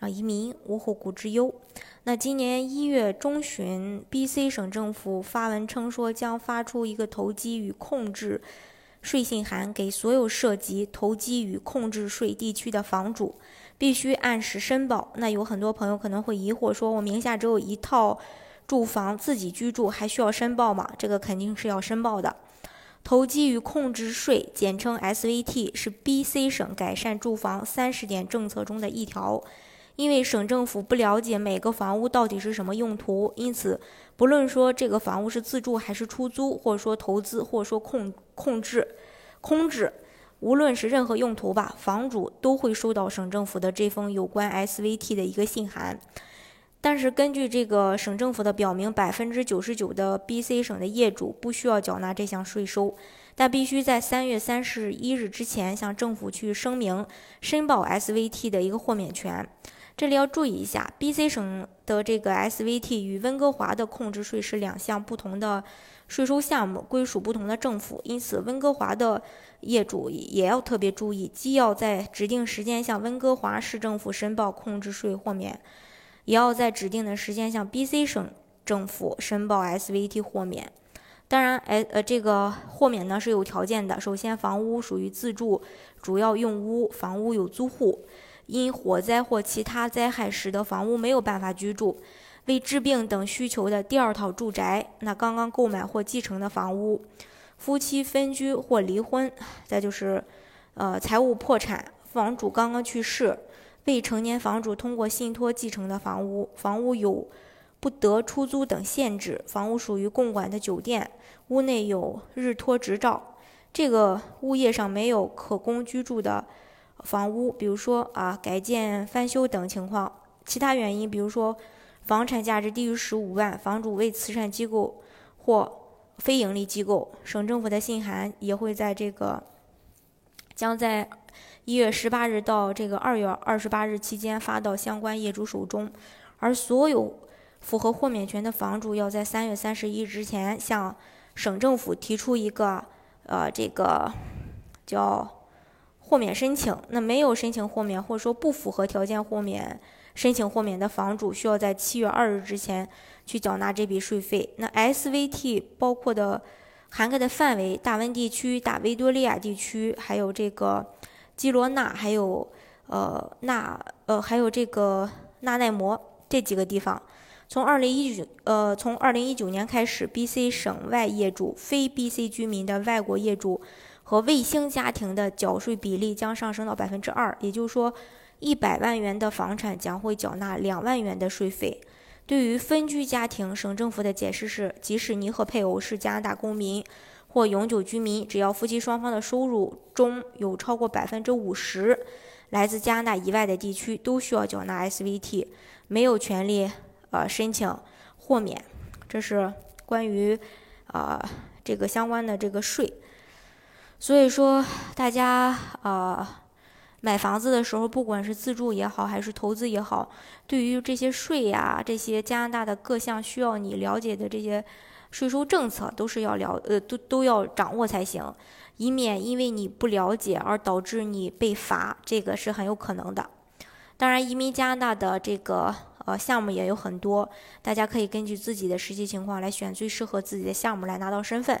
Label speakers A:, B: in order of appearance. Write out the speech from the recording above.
A: 让移民无后顾之忧。那今年一月中旬，BC 省政府发文称说，将发出一个投机与控制税信函，给所有涉及投机与控制税地区的房主，必须按时申报。那有很多朋友可能会疑惑，说我名下只有一套住房，自己居住，还需要申报吗？这个肯定是要申报的。投机与控制税，简称 SVT，是 BC 省改善住房三十点政策中的一条。因为省政府不了解每个房屋到底是什么用途，因此不论说这个房屋是自住还是出租，或者说投资，或者说控控制、空置，无论是任何用途吧，房主都会收到省政府的这封有关 SVT 的一个信函。但是根据这个省政府的表明，百分之九十九的 BC 省的业主不需要缴纳这项税收，但必须在三月三十一日之前向政府去声明申报 SVT 的一个豁免权。这里要注意一下，BC 省的这个 SVT 与温哥华的控制税是两项不同的税收项目，归属不同的政府，因此温哥华的业主也要特别注意，既要在指定时间向温哥华市政府申报控制税豁免，也要在指定的时间向 BC 省政府申报 SVT 豁免。当然，哎呃，这个豁免呢是有条件的，首先房屋属于自住主要用屋，房屋有租户。因火灾或其他灾害使得房屋没有办法居住，为治病等需求的第二套住宅，那刚刚购买或继承的房屋，夫妻分居或离婚，再就是，呃，财务破产，房主刚刚去世，未成年房主通过信托继承的房屋，房屋有不得出租等限制，房屋属于共管的酒店，屋内有日托执照，这个物业上没有可供居住的。房屋，比如说啊改建、翻修等情况，其他原因，比如说房产价值低于十五万，房主为慈善机构或非盈利机构，省政府的信函也会在这个将在一月十八日到这个二月二十八日期间发到相关业主手中，而所有符合豁免权的房主要在三月三十一日之前向省政府提出一个呃这个叫。豁免申请，那没有申请豁免，或者说不符合条件豁免申请豁免的房主，需要在七月二日之前去缴纳这笔税费。那 SVT 包括的涵盖的范围，大温地区、大维多利亚地区，还有这个基罗纳，还有呃纳呃还有这个纳奈摩这几个地方。从二零一九呃从二零一九年开始，BC 省外业主、非 BC 居民的外国业主。和卫星家庭的缴税比例将上升到百分之二，也就是说，一百万元的房产将会缴纳两万元的税费。对于分居家庭，省政府的解释是，即使你和配偶是加拿大公民或永久居民，只要夫妻双方的收入中有超过百分之五十来自加拿大以外的地区，都需要缴纳 SVT，没有权利呃申请豁免。这是关于啊这个相关的这个税。所以说，大家啊，买房子的时候，不管是自住也好，还是投资也好，对于这些税呀，这些加拿大的各项需要你了解的这些税收政策，都是要了呃，都都要掌握才行，以免因为你不了解而导致你被罚，这个是很有可能的。当然，移民加拿大的这个呃项目也有很多，大家可以根据自己的实际情况来选最适合自己的项目来拿到身份。